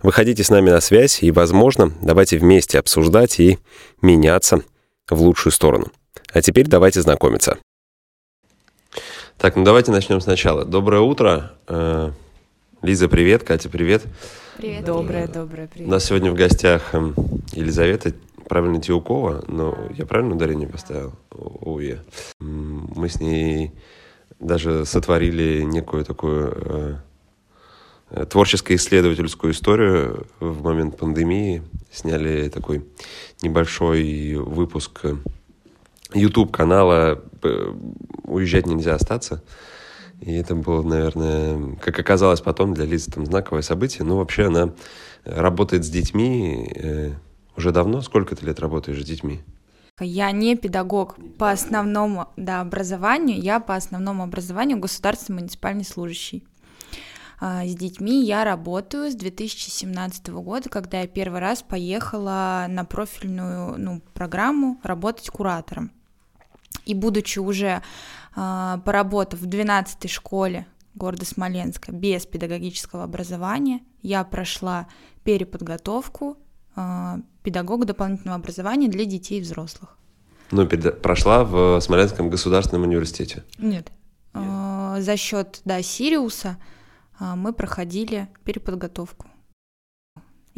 Выходите с нами на связь и, возможно, давайте вместе обсуждать и меняться в лучшую сторону. А теперь давайте знакомиться. Так, ну давайте начнем сначала. Доброе утро. Э, Лиза, привет. Катя, привет. Привет. Доброе, доброе, привет. У нас сегодня в гостях эм, Елизавета, правильно, Тиукова, но я правильно ударение поставил? Ой. Мы с ней даже сотворили некую такую э, творческо-исследовательскую историю в момент пандемии. Сняли такой небольшой выпуск YouTube-канала э, «Уезжать нельзя остаться». И это было, наверное, как оказалось потом для Лизы там знаковое событие. Ну, вообще она работает с детьми э, уже давно. Сколько ты лет работаешь с детьми? Я не педагог по основному да, образованию, я по основному образованию государственный муниципальный служащий. А, с детьми я работаю с 2017 года, когда я первый раз поехала на профильную ну, программу работать куратором. И будучи уже э, поработав в 12 школе города Смоленска без педагогического образования, я прошла переподготовку э, педагога дополнительного образования для детей и взрослых. Ну, прошла в Смоленском государственном университете? Нет. Нет. За счет, да, Сириуса а, мы проходили переподготовку.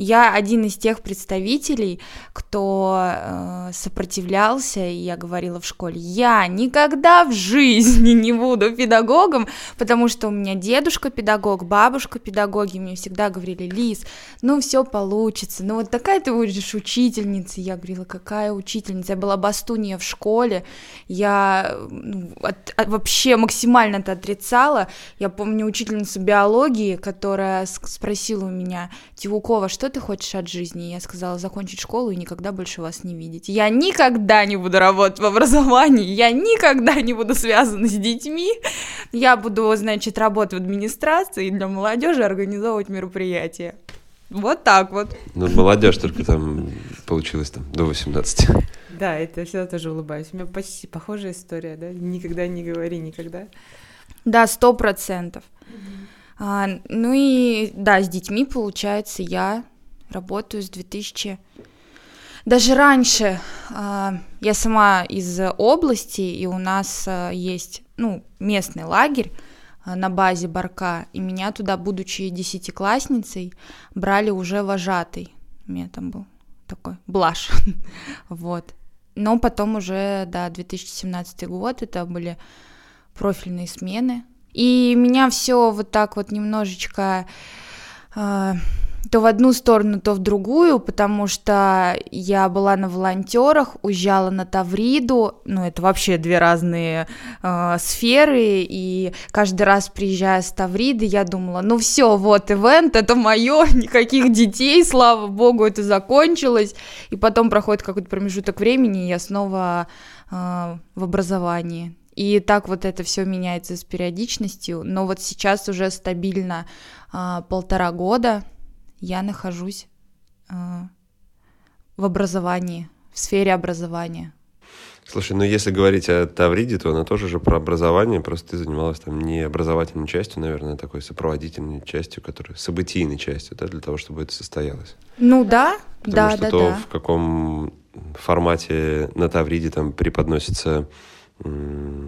Я один из тех представителей, кто э, сопротивлялся, и я говорила в школе, я никогда в жизни не буду педагогом, потому что у меня дедушка педагог, бабушка педагоги, мне всегда говорили, Лиз, ну все получится, ну вот такая ты будешь учительница. Я говорила, какая учительница? Я была бастунья в школе, я ну, от, от, вообще максимально это отрицала. Я помню учительницу биологии, которая спросила у меня, Тивукова, что ты хочешь от жизни? я сказала, закончить школу и никогда больше вас не видеть. Я никогда не буду работать в образовании, я никогда не буду связана с детьми. Я буду, значит, работать в администрации и для молодежи организовывать мероприятия. Вот так вот. Ну, молодежь только там получилось там до 18. Да, это всегда тоже улыбаюсь. У меня почти похожая история, да? Никогда не говори никогда. Да, сто процентов. А, ну и да, с детьми, получается, я работаю с 2000... Даже раньше э, я сама из области, и у нас э, есть ну, местный лагерь э, на базе Барка, и меня туда, будучи десятиклассницей, брали уже вожатый. У меня там был такой блаш. вот. Но потом уже, да, 2017 год, это были профильные смены. И меня все вот так вот немножечко то в одну сторону, то в другую, потому что я была на волонтерах, уезжала на Тавриду, ну это вообще две разные э, сферы, и каждый раз приезжая с Тавриды, я думала, ну все, вот ивент, это мое, никаких детей, слава богу, это закончилось, и потом проходит какой-то промежуток времени, и я снова э, в образовании. И так вот это все меняется с периодичностью, но вот сейчас уже стабильно э, полтора года я нахожусь э, в образовании, в сфере образования. Слушай, ну если говорить о Тавриде, то она тоже же про образование, просто ты занималась там не образовательной частью, наверное, а такой сопроводительной частью, которая событийной частью, да, для того, чтобы это состоялось. Ну да, Потому да, что да, то, да. в каком формате на Тавриде там преподносятся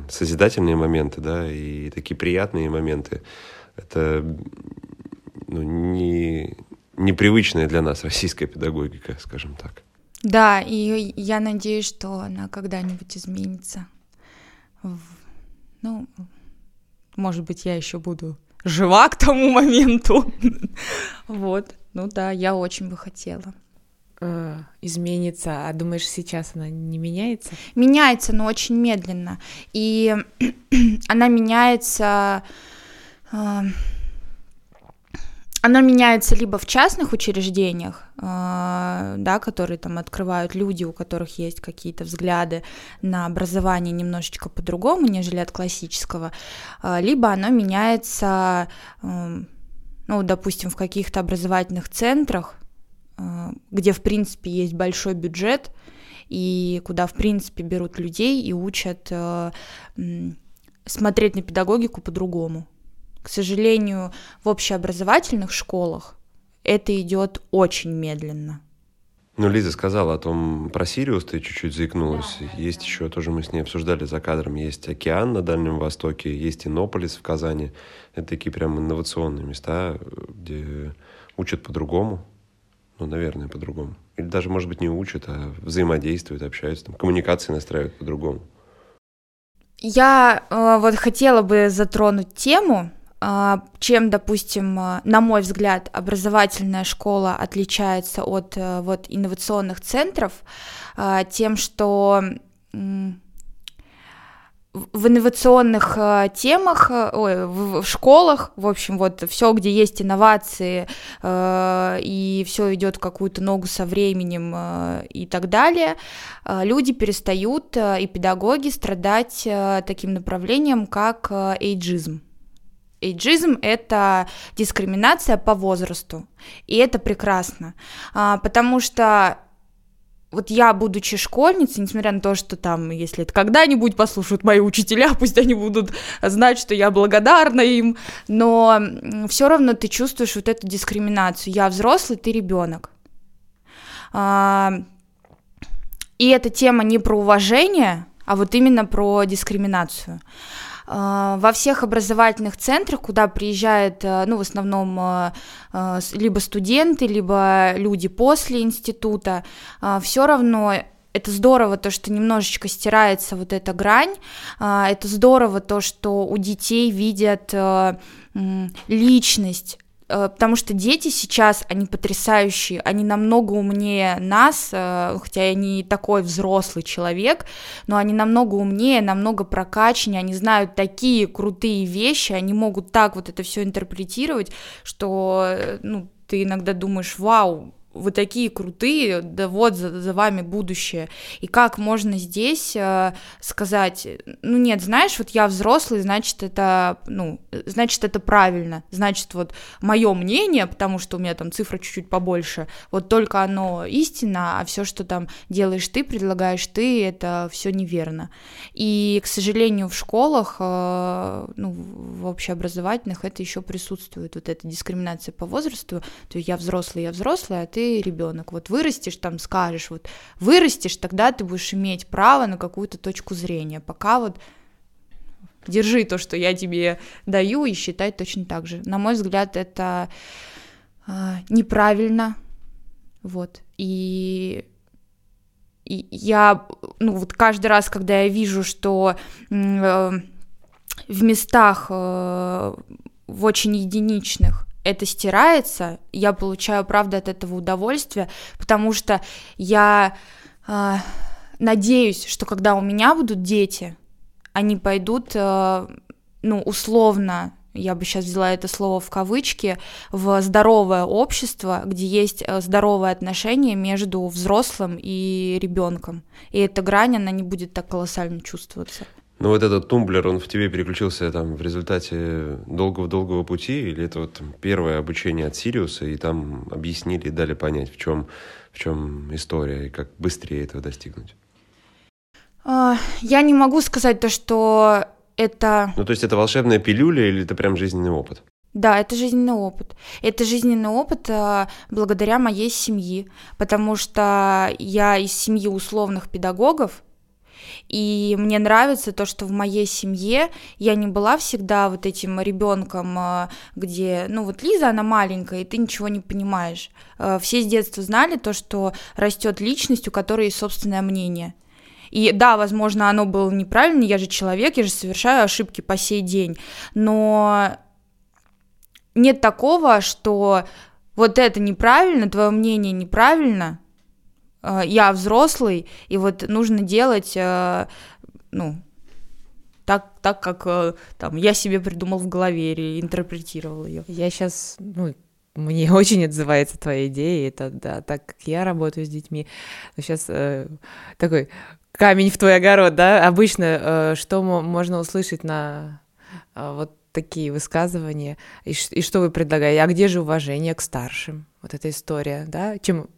созидательные моменты, да, и такие приятные моменты, это ну, не, непривычная для нас российская педагогика, скажем так. Да, и я надеюсь, что она когда-нибудь изменится. Ну, может быть, я еще буду жива к тому моменту. Вот. Ну да, я очень бы хотела. А, изменится, а думаешь, сейчас она не меняется? Меняется, но очень медленно. И она меняется а, оно меняется либо в частных учреждениях, э, да, которые там открывают люди, у которых есть какие-то взгляды на образование немножечко по-другому, нежели от классического, э, либо оно меняется, э, ну, допустим, в каких-то образовательных центрах, где, в принципе, есть большой бюджет, и куда, в принципе, берут людей и учат смотреть на педагогику по-другому. К сожалению, в общеобразовательных школах это идет очень медленно. Ну, Лиза сказала о том, про Сириус ты чуть-чуть заикнулась. Да, есть да. еще, тоже мы с ней обсуждали за кадром, есть океан на Дальнем Востоке, есть Иннополис в Казани. Это такие прям инновационные места, где учат по-другому. Ну, наверное, по-другому. Или даже, может быть, не учат, а взаимодействуют, общаются, там, коммуникации настраивают по-другому. Я э, вот хотела бы затронуть тему, чем, допустим, а, на мой взгляд, образовательная школа отличается от э, вот инновационных центров, а, тем, что в инновационных темах, ой, в, в школах, в общем, вот все, где есть инновации и все идет какую-то ногу со временем и так далее, люди перестают и педагоги страдать таким направлением, как э, эйджизм. Эйджизм — это дискриминация по возрасту, и это прекрасно, а, потому что вот я, будучи школьницей, несмотря на то, что там, если это когда-нибудь послушают мои учителя, пусть они будут знать, что я благодарна им, но все равно ты чувствуешь вот эту дискриминацию. Я взрослый, ты ребенок. А, и эта тема не про уважение, а вот именно про дискриминацию. А, во всех образовательных центрах, куда приезжают, э, ну, в основном э, э, либо студенты, либо люди после института, все равно это здорово то, что немножечко стирается вот эта грань, это здорово то, что у детей видят личность, потому что дети сейчас, они потрясающие, они намного умнее нас, э, хотя я не такой взрослый человек, но они намного умнее, намного прокачаннее, они знают такие крутые вещи, они могут так вот это все интерпретировать, что, э, ну, ты иногда думаешь, вау, вы такие крутые, да вот за, за вами будущее. И как можно здесь э, сказать, ну нет, знаешь, вот я взрослый, значит это, ну, значит это правильно, значит вот мое мнение, потому что у меня там цифра чуть-чуть побольше, вот только оно истина, а все, что там делаешь ты, предлагаешь ты, это все неверно. И, к сожалению, в школах, э, ну, в общеобразовательных это еще присутствует, вот эта дискриминация по возрасту, то есть я взрослый, я взрослая, а ты ты ребенок. Вот вырастешь, там скажешь, вот вырастешь, тогда ты будешь иметь право на какую-то точку зрения. Пока вот держи то, что я тебе даю, и считай точно так же. На мой взгляд, это э, неправильно. Вот. И и я, ну вот каждый раз, когда я вижу, что э, в местах э, в очень единичных это стирается, я получаю, правда, от этого удовольствие, потому что я э, надеюсь, что когда у меня будут дети, они пойдут, э, ну, условно, я бы сейчас взяла это слово в кавычки, в здоровое общество, где есть э, здоровое отношение между взрослым и ребенком. И эта грань, она не будет так колоссально чувствоваться. Но вот этот тумблер, он в тебе переключился там в результате долгого-долгого пути, или это вот первое обучение от Сириуса, и там объяснили и дали понять, в чем, в чем история, и как быстрее этого достигнуть? А, я не могу сказать то, что это... Ну, то есть это волшебная пилюля или это прям жизненный опыт? Да, это жизненный опыт. Это жизненный опыт а, благодаря моей семьи, потому что я из семьи условных педагогов, и мне нравится то, что в моей семье я не была всегда вот этим ребенком, а, где, ну вот Лиза, она маленькая, и ты ничего не понимаешь. А, все с детства знали то, что растет личность, у которой есть собственное мнение. И да, возможно, оно было неправильно, я же человек, я же совершаю ошибки по сей день, но нет такого, что вот это неправильно, твое мнение неправильно, Э, я взрослый, и вот нужно делать, э, ну, так, так как э, там я себе придумал в голове или интерпретировал ее. Я сейчас, ну, мне очень отзывается твоя идея, это да, так как я работаю с детьми. Сейчас э, такой камень в твой огород, да? Обычно э, что можно услышать на э, вот такие высказывания, и, и что вы предлагаете? А где же уважение к старшим? Вот эта история, да? Чем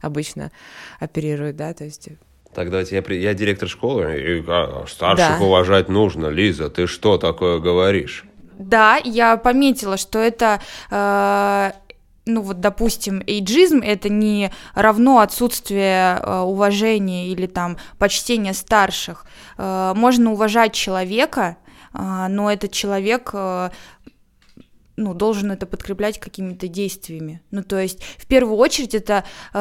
обычно оперируют, да? То есть так, давайте, я, я директор школы, и а, старших да. уважать нужно. Лиза, ты что такое говоришь? Да, я пометила, что это... Э ну вот, допустим, эйджизм это не равно отсутствие э, уважения или там почтения старших. Э, можно уважать человека, э, но этот человек э, ну, должен это подкреплять какими-то действиями. Ну, то есть, в первую очередь, это э,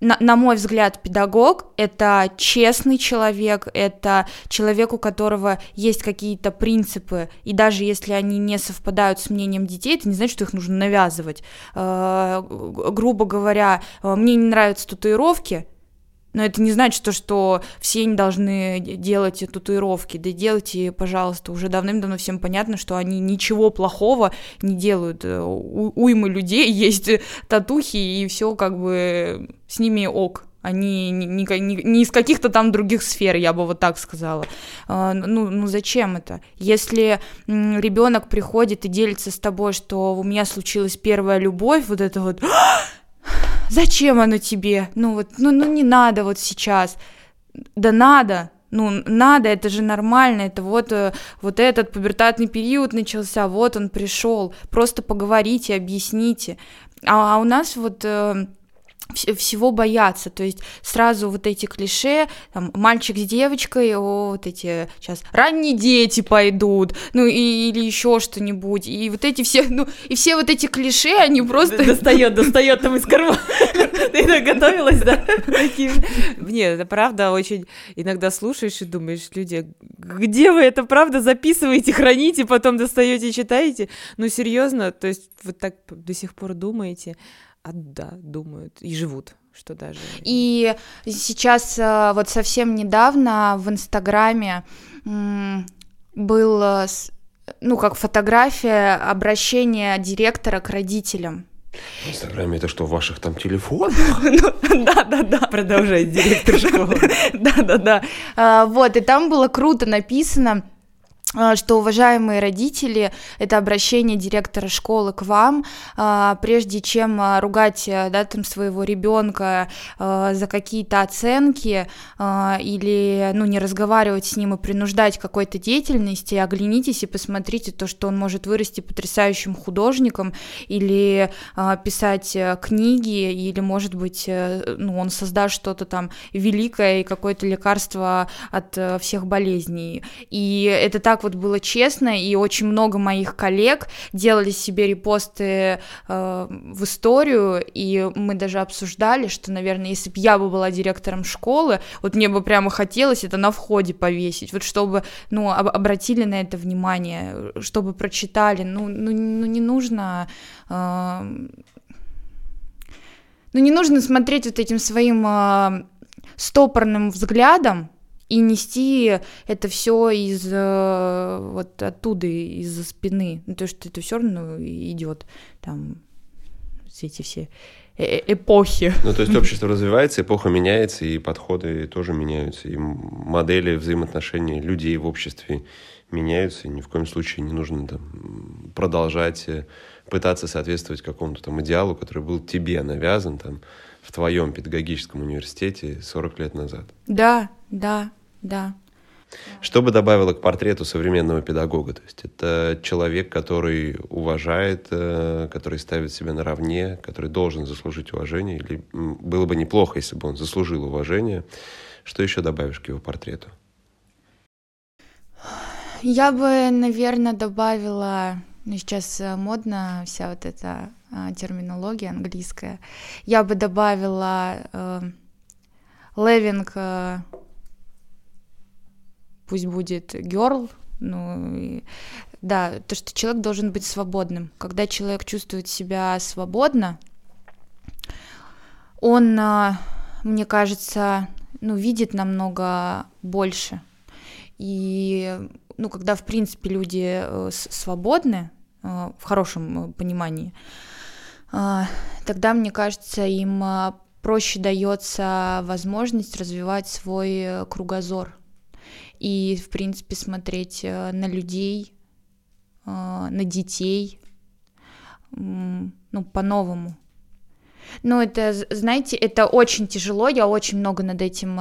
на, на мой взгляд, педагог — это честный человек, это человек, у которого есть какие-то принципы, и даже если они не совпадают с мнением детей, это не значит, что их нужно навязывать. Э, грубо говоря, мне не нравятся татуировки, но это не значит, что, что все не должны делать татуировки. Да делайте, пожалуйста, уже давным-давно всем понятно, что они ничего плохого не делают. Э, у, уймы людей есть татухи, и все как бы с ними ок. Они не, не, не, не из каких-то там других сфер, я бы вот так сказала. А, ну, ну зачем это? Если ребенок приходит и делится с тобой, что у меня случилась первая любовь, вот это вот зачем оно тебе? Ну вот, ну, ну не надо вот сейчас. Да надо, ну, надо, это же нормально, это вот, э, вот этот пубертатный период начался, вот он пришел, просто поговорите, объясните. А, а у нас вот э, всего боятся, то есть сразу вот эти клише, там, мальчик с девочкой, о, вот эти сейчас ранние дети пойдут, ну и, или еще что-нибудь, и вот эти все, ну и все вот эти клише, они просто... Достает, достает там из кармана. Ты готовилась, да? Нет, это правда очень... Иногда слушаешь и думаешь, люди, где вы это правда записываете, храните, потом достаете, читаете? Ну серьезно, то есть вот так до сих пор думаете? А да, думают и живут что даже... И сейчас э, вот совсем недавно в Инстаграме был, э, ну, как фотография обращения директора к родителям. В Инстаграме это что, в ваших там телефонах? Ну, да, да, да. Продолжает директор школы. Да, да, да. А, вот, и там было круто написано, что, уважаемые родители, это обращение директора школы к вам, а, прежде чем а, ругать да, там, своего ребенка за какие-то оценки или ну, не разговаривать с ним и принуждать какой-то деятельности, оглянитесь и посмотрите то, что он может вырасти потрясающим художником или писать э, книги, или, может быть, э, ну, он создаст что-то там великое и какое-то лекарство от э, всех болезней. И это так вот было честно, и очень много моих коллег делали себе репосты э, в историю, и мы даже обсуждали, что, наверное, если бы я бы была директором школы, вот мне бы прямо хотелось это на входе повесить, вот чтобы, ну, об- обратили на это внимание, чтобы прочитали, ну, ну, ну не нужно... Э, ну, не нужно смотреть вот этим своим э, стопорным взглядом и нести это все из э, вот оттуда, из-за спины. Ну, то, что это все равно идет там все эти все э, э, эпохи. Ну, то есть общество развивается, эпоха меняется, и подходы тоже меняются, и модели взаимоотношений людей в обществе меняются, и ни в коем случае не нужно там, продолжать пытаться соответствовать какому-то там идеалу, который был тебе навязан там в твоем педагогическом университете 40 лет назад. Да, да, да. Что бы добавило к портрету современного педагога? То есть это человек, который уважает, э, который ставит себя наравне, который должен заслужить уважение, или было бы неплохо, если бы он заслужил уважение. Что еще добавишь к его портрету? Я бы, наверное, добавила, ну сейчас э, модно вся вот эта а, терминология английская, я бы добавила э, living э, пусть будет girl, ну, и, да, то, что человек должен быть свободным. Когда человек чувствует себя свободно, он, а, мне кажется, ну, видит намного больше. И, ну, когда, в принципе, люди э, свободны, э, в хорошем понимании, а, тогда, мне кажется, им а, проще дается возможность развивать свой э, кругозор и, в принципе, смотреть э, на людей, а, на детей, ну, по-новому. Ну, это, знаете, это очень тяжело, я очень много над этим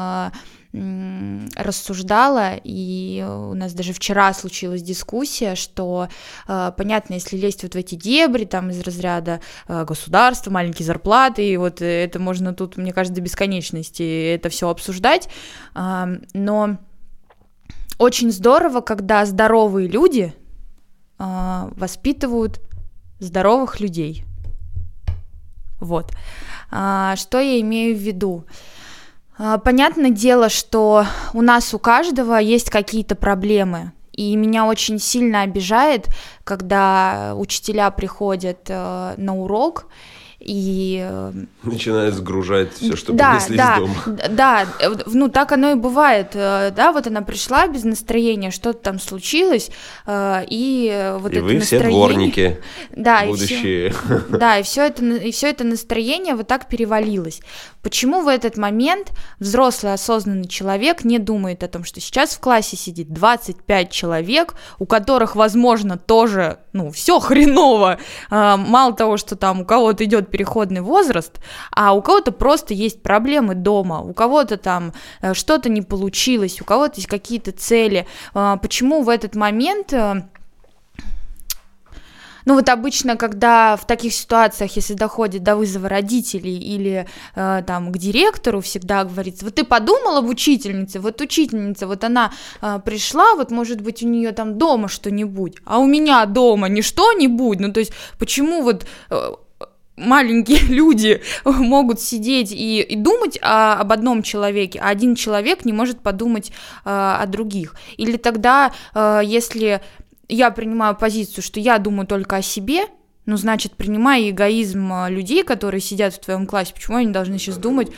рассуждала, и у нас даже вчера случилась дискуссия, что э, понятно, если лезть вот в эти дебри, там из разряда э, государства, маленькие зарплаты, и вот это можно тут, мне кажется, до бесконечности это все обсуждать, э, но очень здорово, когда здоровые люди э, воспитывают здоровых людей. Вот. А, что я имею в виду? А, понятное дело, что у нас у каждого есть какие-то проблемы, и меня очень сильно обижает, когда учителя приходят э, на урок и... Э, Начинает сгружать все, что да, принесли да, из дома. Да, ну так оно и бывает, э, да, вот она пришла без настроения, что-то там случилось, э, и вот и это вы настроение... все дворники да, будущие. И все, да, и все, это, и все это настроение вот так перевалилось. Почему в этот момент взрослый осознанный человек не думает о том, что сейчас в классе сидит 25 человек, у которых, возможно, тоже, ну, все хреново, мало того, что там у кого-то идет переходный возраст, а у кого-то просто есть проблемы дома, у кого-то там э, что-то не получилось, у кого-то есть какие-то цели. А, почему в этот момент э, ну вот обычно, когда в таких ситуациях, если доходит до вызова родителей или э, там к директору, всегда говорится, вот ты подумала об учительнице, вот учительница, вот она э, пришла, вот может быть у нее там дома что-нибудь, а у меня дома не что-нибудь, ну то есть почему вот э, маленькие люди могут сидеть и, и думать о, об одном человеке, а один человек не может подумать а, о других. Или тогда, а, если я принимаю позицию, что я думаю только о себе, ну, значит, принимая эгоизм а, людей, которые сидят в твоем классе, почему они должны сейчас думать,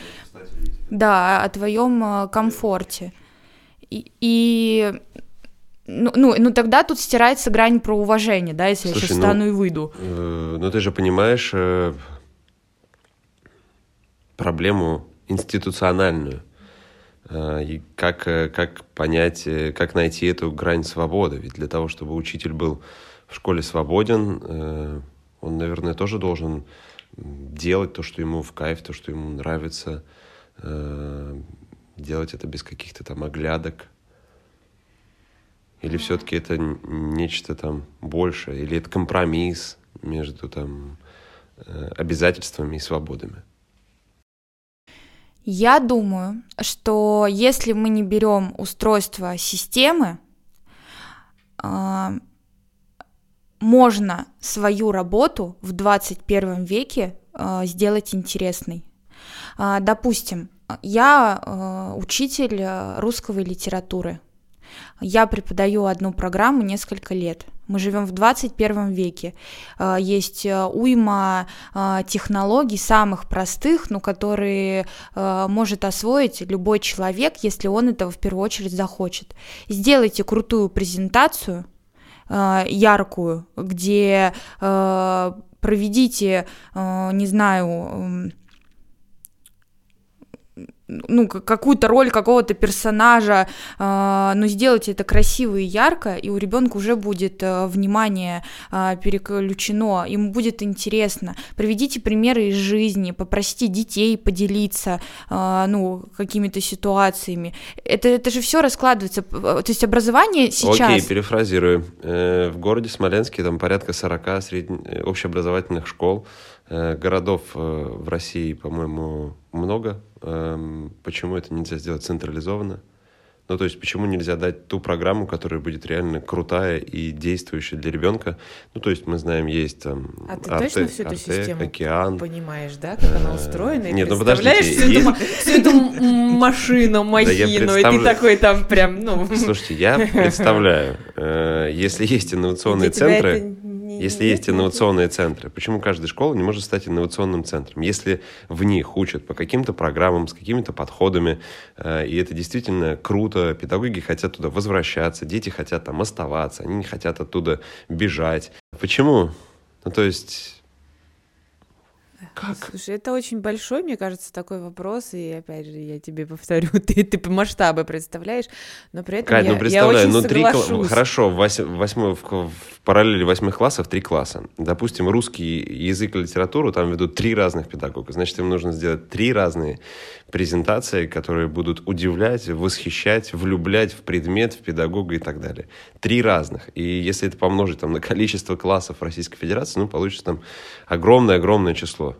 да, о твоем а, комфорте. И, и ну, ну, ну тогда тут стирается грань про уважение, да, если Слушай, я сейчас ну, стану и выйду. Э, ну ты же понимаешь э, проблему институциональную. Э, и как, э, как понять, э, как найти эту грань свободы. Ведь для того, чтобы учитель был в школе свободен, э, он, наверное, тоже должен делать то, что ему в кайф, то, что ему нравится, э, делать это без каких-то там оглядок или все-таки это нечто там большее? Или это компромисс между там э, обязательствами и свободами? Я думаю, что если мы не берем устройство системы, а, можно свою работу в 21 веке а, сделать интересной. А, допустим, я учитель русского литературы. Я преподаю одну программу несколько лет. Мы живем в 21 веке. А, есть э, уйма а, технологий, самых простых, но которые а, может освоить любой человек, если он этого в первую очередь захочет. Сделайте крутую презентацию, яркую, где проведите, не знаю, ну, какую-то роль какого-то персонажа, э, но сделайте это красиво и ярко, и у ребенка уже будет э, внимание э, переключено, ему будет интересно. Приведите примеры из жизни, попросите детей поделиться, э, ну, какими-то ситуациями. Это, это же все раскладывается. То есть образование сейчас... Окей, перефразирую. Э, в городе Смоленске там порядка 40 средне... общеобразовательных школ, э, городов э, в России, по-моему, много, Эм, почему это нельзя сделать централизованно? Ну, то есть, почему нельзя дать ту программу, которая будет реально крутая и действующая для ребенка? Ну, то есть, мы знаем, есть там... А ты Арте, точно всю эту Арте, систему океан. понимаешь, да, как она э, устроена? Нет, ну подождите. Всю, эту, всю эту машину, махину, и ты такой там прям, ну... Слушайте, я представляю, э, если есть инновационные центры если есть инновационные центры, почему каждая школа не может стать инновационным центром? Если в них учат по каким-то программам, с какими-то подходами, э, и это действительно круто, педагоги хотят туда возвращаться, дети хотят там оставаться, они не хотят оттуда бежать. Почему? Ну, то есть Как? Слушай, это очень большой, мне кажется, такой вопрос, и опять же, я тебе повторю, ты, ты по масштабы представляешь, но при этом Кать, я, ну представляю, я очень ну три кла- хорошо, в, вось- восьмой, в, в параллели восьмых классов три класса. Допустим, русский язык и литературу там ведут три разных педагога. Значит, им нужно сделать три разные презентации, которые будут удивлять, восхищать, влюблять в предмет, в педагога и так далее. Три разных. И если это помножить там, на количество классов Российской Федерации, ну, получится там огромное-огромное число.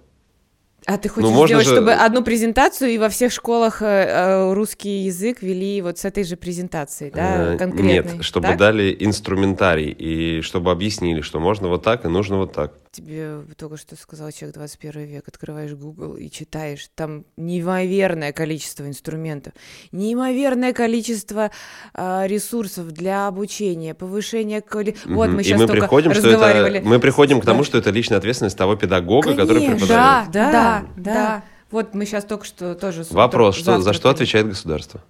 А ты хочешь Ну, можно сделать, же- чтобы одну презентацию и во всех школах э, э, русский язык вели вот с этой же презентацией, да, Э, конкретной? Нет, чтобы так? дали инструментарий и чтобы объяснили, что можно вот так и нужно вот так. Тебе только что сказал человек 21 век, открываешь Google и читаешь, там неимоверное количество инструментов, неимоверное количество а, ресурсов для обучения, повышения квали... Вот Мгм. мы и сейчас мы только приходим, что разговаривали. это, мы приходим к тому, Да. что это личная ответственность того педагога, который Конечно. преподает. Да, Да, да, да. да. Вот мы сейчас только что тоже... Вопрос, что, за что отвечает государство?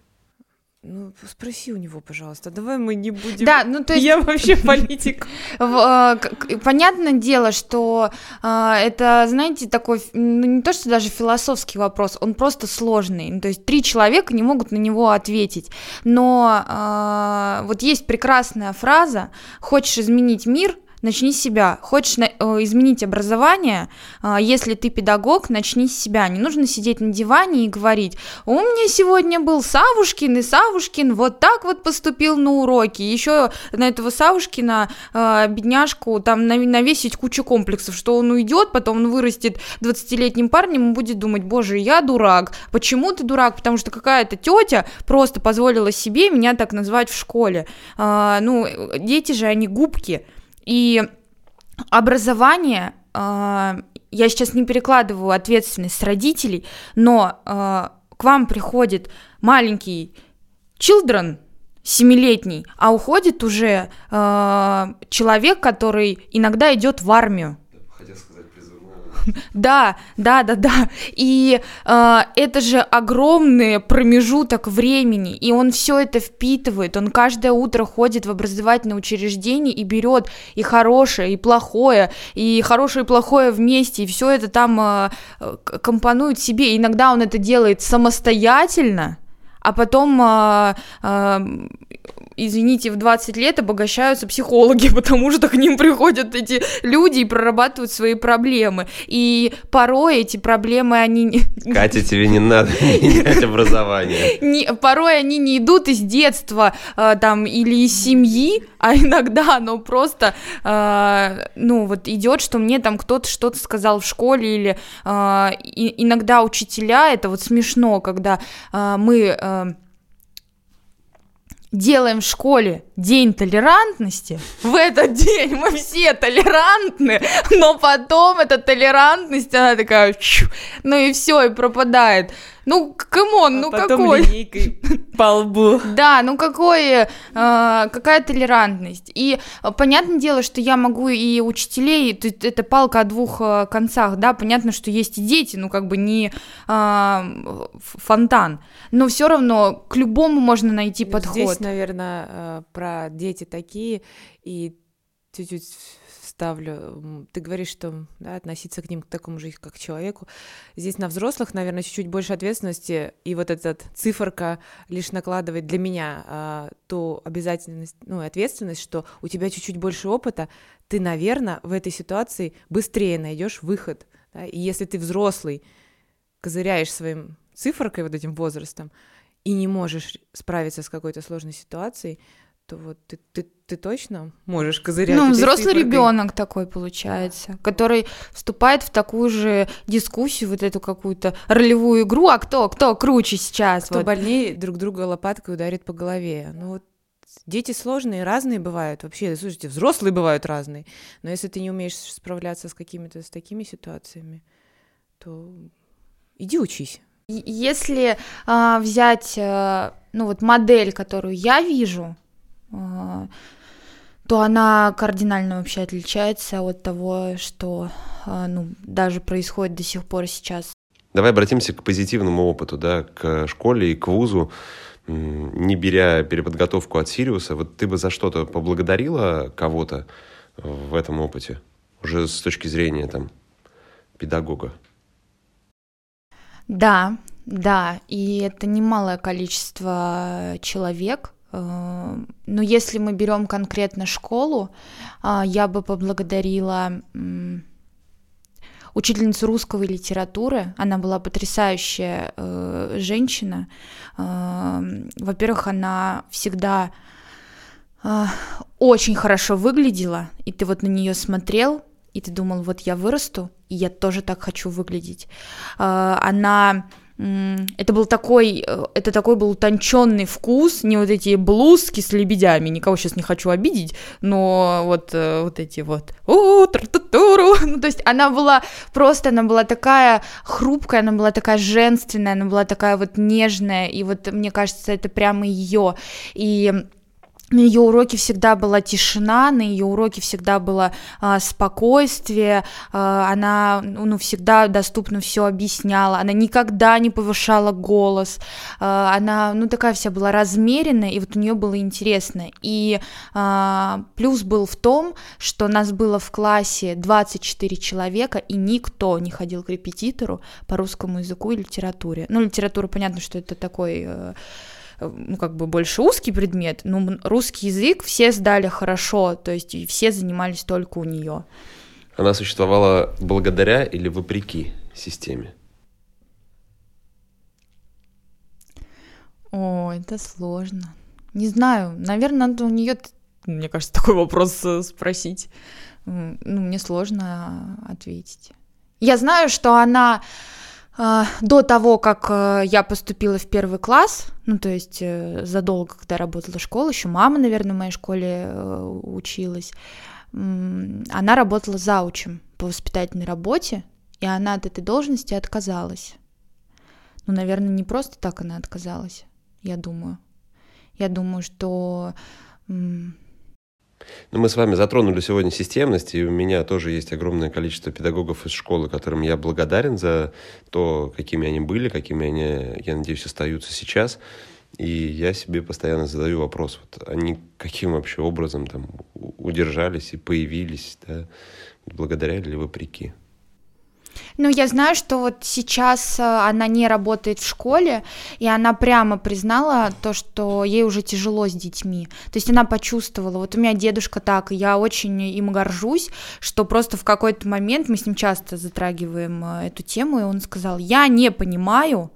Ну, спроси у него, пожалуйста. Давай мы не будем... Да, ну то есть Я вообще политик. Э, понятное дело, что э, это, знаете, такой, ну не то, что даже философский вопрос, он просто сложный. Ну, то есть три человека не могут на него ответить. Но э, вот есть прекрасная фраза: хочешь изменить мир, начни с себя. Хочешь на- э, изменить образование, э, если ты педагог, начни с себя. Не нужно сидеть на диване и говорить, у меня сегодня был Савушкин, и Савушкин вот так вот поступил на уроки. Еще на этого Савушкина э, бедняжку там нав- навесить кучу комплексов, что он уйдет, потом он вырастет 20-летним парнем и будет думать, боже, я дурак. Почему ты дурак? Потому что какая-то тетя просто позволила себе меня так назвать в школе. А, ну, дети же, они губки. И образование, а, я сейчас не перекладываю ответственность с родителей, но а, к вам приходит маленький children, семилетний, а уходит уже а, человек, который иногда идет в армию. Да, да, да, да. И э, это же огромный промежуток времени, и он все это впитывает. Он каждое утро ходит в образовательное учреждение и берет и хорошее, и плохое, и хорошее и плохое вместе, и все это там э, компонует себе. Иногда он это делает самостоятельно, а потом, э, э, извините, в 20 лет обогащаются психологи, потому что к ним приходят эти люди и прорабатывают свои проблемы. И порой эти проблемы, они... Катя, тебе не надо менять образование. не, порой они не идут из детства э, там или из семьи, а иногда оно просто, э, ну вот идет, что мне там кто-то что-то сказал в школе или э, и- иногда учителя, это вот смешно, когда э, мы э, делаем в школе день толерантности, в этот день мы все толерантны, но потом эта толерантность, она такая, ну и все, и пропадает. Ну, come on, ну А потом какой? линейкой по лбу. Да, ну какой, э, какая толерантность. И э, понятное дело, что я могу и учителей, это палка о двух э, концах, да, понятно, что есть и дети, ну как бы не ф- фонтан, но все равно к любому можно найти подход. Здесь, наверное, про дети такие, и чуть-чуть вставлю. М, Ты говоришь, что да, относиться к ним к такому же, как к человеку. Здесь на взрослых, наверное, чуть-чуть больше ответственности, и вот эта циферка лишь накладывает для меня а, ту обязательность, ну, ответственность, что у тебя чуть-чуть больше опыта, ты, наверное, в этой ситуации быстрее найдешь выход. да. И если ты взрослый, козыряешь своим циферкой, вот этим возрастом, и не можешь справиться с какой-то сложной ситуацией, то вот ты, ты, ты точно можешь козырять. Ну, взрослый ребенок такой получается, который вступает в такую же дискуссию, вот эту какую-то ролевую игру, а кто, кто круче сейчас? Кто вот. больнее друг друга лопаткой ударит по голове. Ну вот дети сложные, разные бывают. Вообще, слушайте, взрослые бывают разные. Но если ты не умеешь справляться с какими-то с такими ситуациями, то иди учись. Если а, взять, а, ну вот модель, которую я вижу, то она кардинально вообще отличается от того, что, а, ну, даже происходит до сих пор сейчас. Давай обратимся к позитивному опыту, да, к школе и к вузу, не беря переподготовку от Сириуса. Вот ты бы за что-то поблагодарила кого-то в этом опыте, уже с точки зрения там педагога? Да, да, и это немалое количество человек. Э, но если мы берем конкретно школу, э, я бы поблагодарила учительницу русского литературы. Она была потрясающая э, женщина. Во-первых, она всегда очень хорошо выглядела, и ты вот на нее смотрел, и ты думал, вот я вырасту, и я тоже так хочу выглядеть. Она это был такой, э, это такой был утонченный вкус, не вот эти блузки с лебедями, никого сейчас не хочу обидеть, но вот, э, вот эти вот, ну, то есть она была просто, она была такая хрупкая, она была такая женственная, она была такая вот нежная, и вот мне кажется, это прямо ее, и на ее уроке всегда была тишина, на ее уроке всегда было а, спокойствие, а, она ну, всегда доступно все объясняла, она никогда не повышала голос, а, она ну такая вся была размеренная, и вот у нее было интересно. И а, плюс был в том, что нас было в классе 24 человека, и никто не ходил к репетитору по русскому языку и литературе. Ну, литература, понятно, что это такой... Э, Э, ну, как бы больше узкий предмет, но русский язык все сдали хорошо, то есть все занимались только у нее. Она существовала благодаря или вопреки системе? О, это сложно. Не знаю, наверное, надо у нее, мне кажется, такой вопрос э, спросить. Ну, мне сложно ответить. Я знаю, что она до того, как э, я поступила в первый класс, ну, то есть э, задолго, когда работала в школе, еще мама, наверное, в моей школе э, училась, она работала заучем по воспитательной работе, и она от этой должности отказалась. Ну, наверное, не просто так она отказалась, я думаю. Я думаю, что ну, мы с вами затронули сегодня системность, и у меня тоже есть огромное количество педагогов из школы, которым я благодарен за то, какими они были, какими они, я надеюсь, остаются сейчас. И я себе постоянно задаю вопрос, вот они каким вообще образом там удержались и появились, да, благодаря или вопреки. Ну, я знаю, что вот сейчас э, она не работает в школе, и она прямо признала то, что ей уже тяжело с детьми. То есть она почувствовала, вот у меня дедушка так, и я очень им горжусь, что просто в какой-то момент, мы с ним часто затрагиваем э, эту тему, и он сказал, я не понимаю,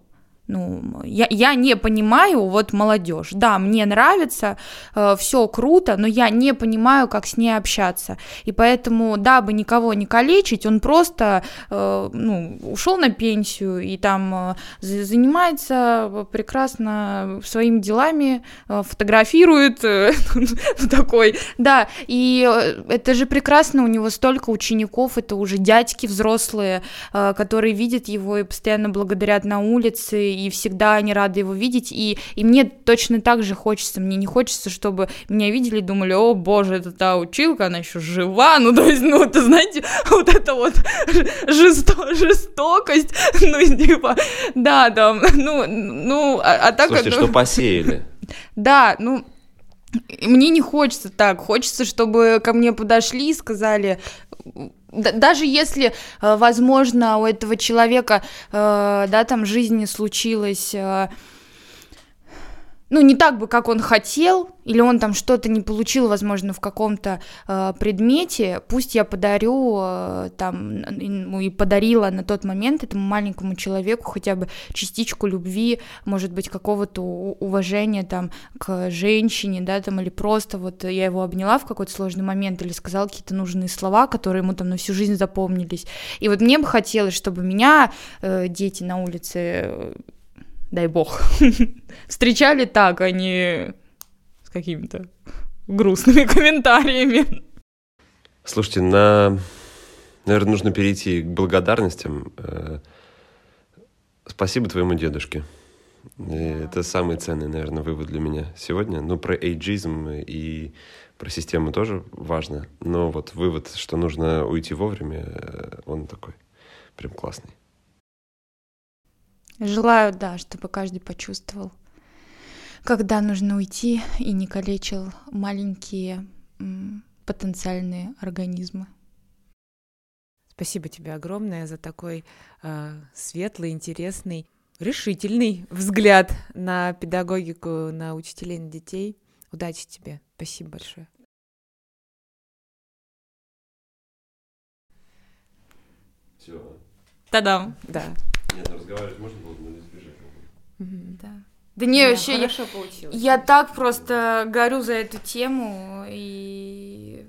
ну, я, я не понимаю, вот молодежь, да, мне нравится, э, все круто, но я не понимаю, как с ней общаться. И поэтому, дабы никого не калечить, он просто, э, ну, ушел на пенсию и там э, занимается прекрасно своими делами, э, фотографирует э, такой, да, и э, это же прекрасно, у него столько учеников, это уже дядьки взрослые, э, которые видят его и постоянно благодарят на улице, и всегда они рады его видеть, и, и мне точно так же хочется, мне не хочется, чтобы меня видели и думали, о боже, это та училка, она еще жива, ну, то есть, ну, это, знаете, вот это вот жесто жестокость, ну, типа, да, там, ну, ну, а, а так... Слушайте, это... что посеяли. Да, ну, мне не хочется так, хочется, чтобы ко мне подошли и сказали, даже если, э, возможно, у этого человека, э, да, там жизни случилось э, ну, не так бы, как он хотел, или он там что-то не получил, возможно, в каком-то э, предмете, пусть я подарю э, там, ну, и подарила на тот момент этому маленькому человеку хотя бы частичку любви, может быть, какого-то уважения там к женщине, да, там, или просто вот я его обняла в какой-то сложный момент, или сказала какие-то нужные слова, которые ему там на всю жизнь запомнились. И вот мне бы хотелось, чтобы меня э, дети на улице дай бог, встречали так, а не с какими-то грустными комментариями. Слушайте, на... наверное, нужно перейти к благодарностям. Э, спасибо твоему дедушке. Да. Это самый ценный, наверное, вывод для меня сегодня. Ну, про эйджизм и про систему тоже важно. Но вот вывод, что нужно уйти вовремя, э, он такой прям классный. Желаю, да, чтобы каждый почувствовал, когда нужно уйти и не калечил маленькие потенциальные организмы. Спасибо тебе огромное за такой э, светлый, интересный, решительный взгляд на педагогику, на учителей, на детей. Удачи тебе. Спасибо большое. Все. Та-дам. Да. Нет, ну разговаривать можно было, но не сбежать. Да. Да не, вообще, я, хорошо получилось. я так просто горю за эту тему, и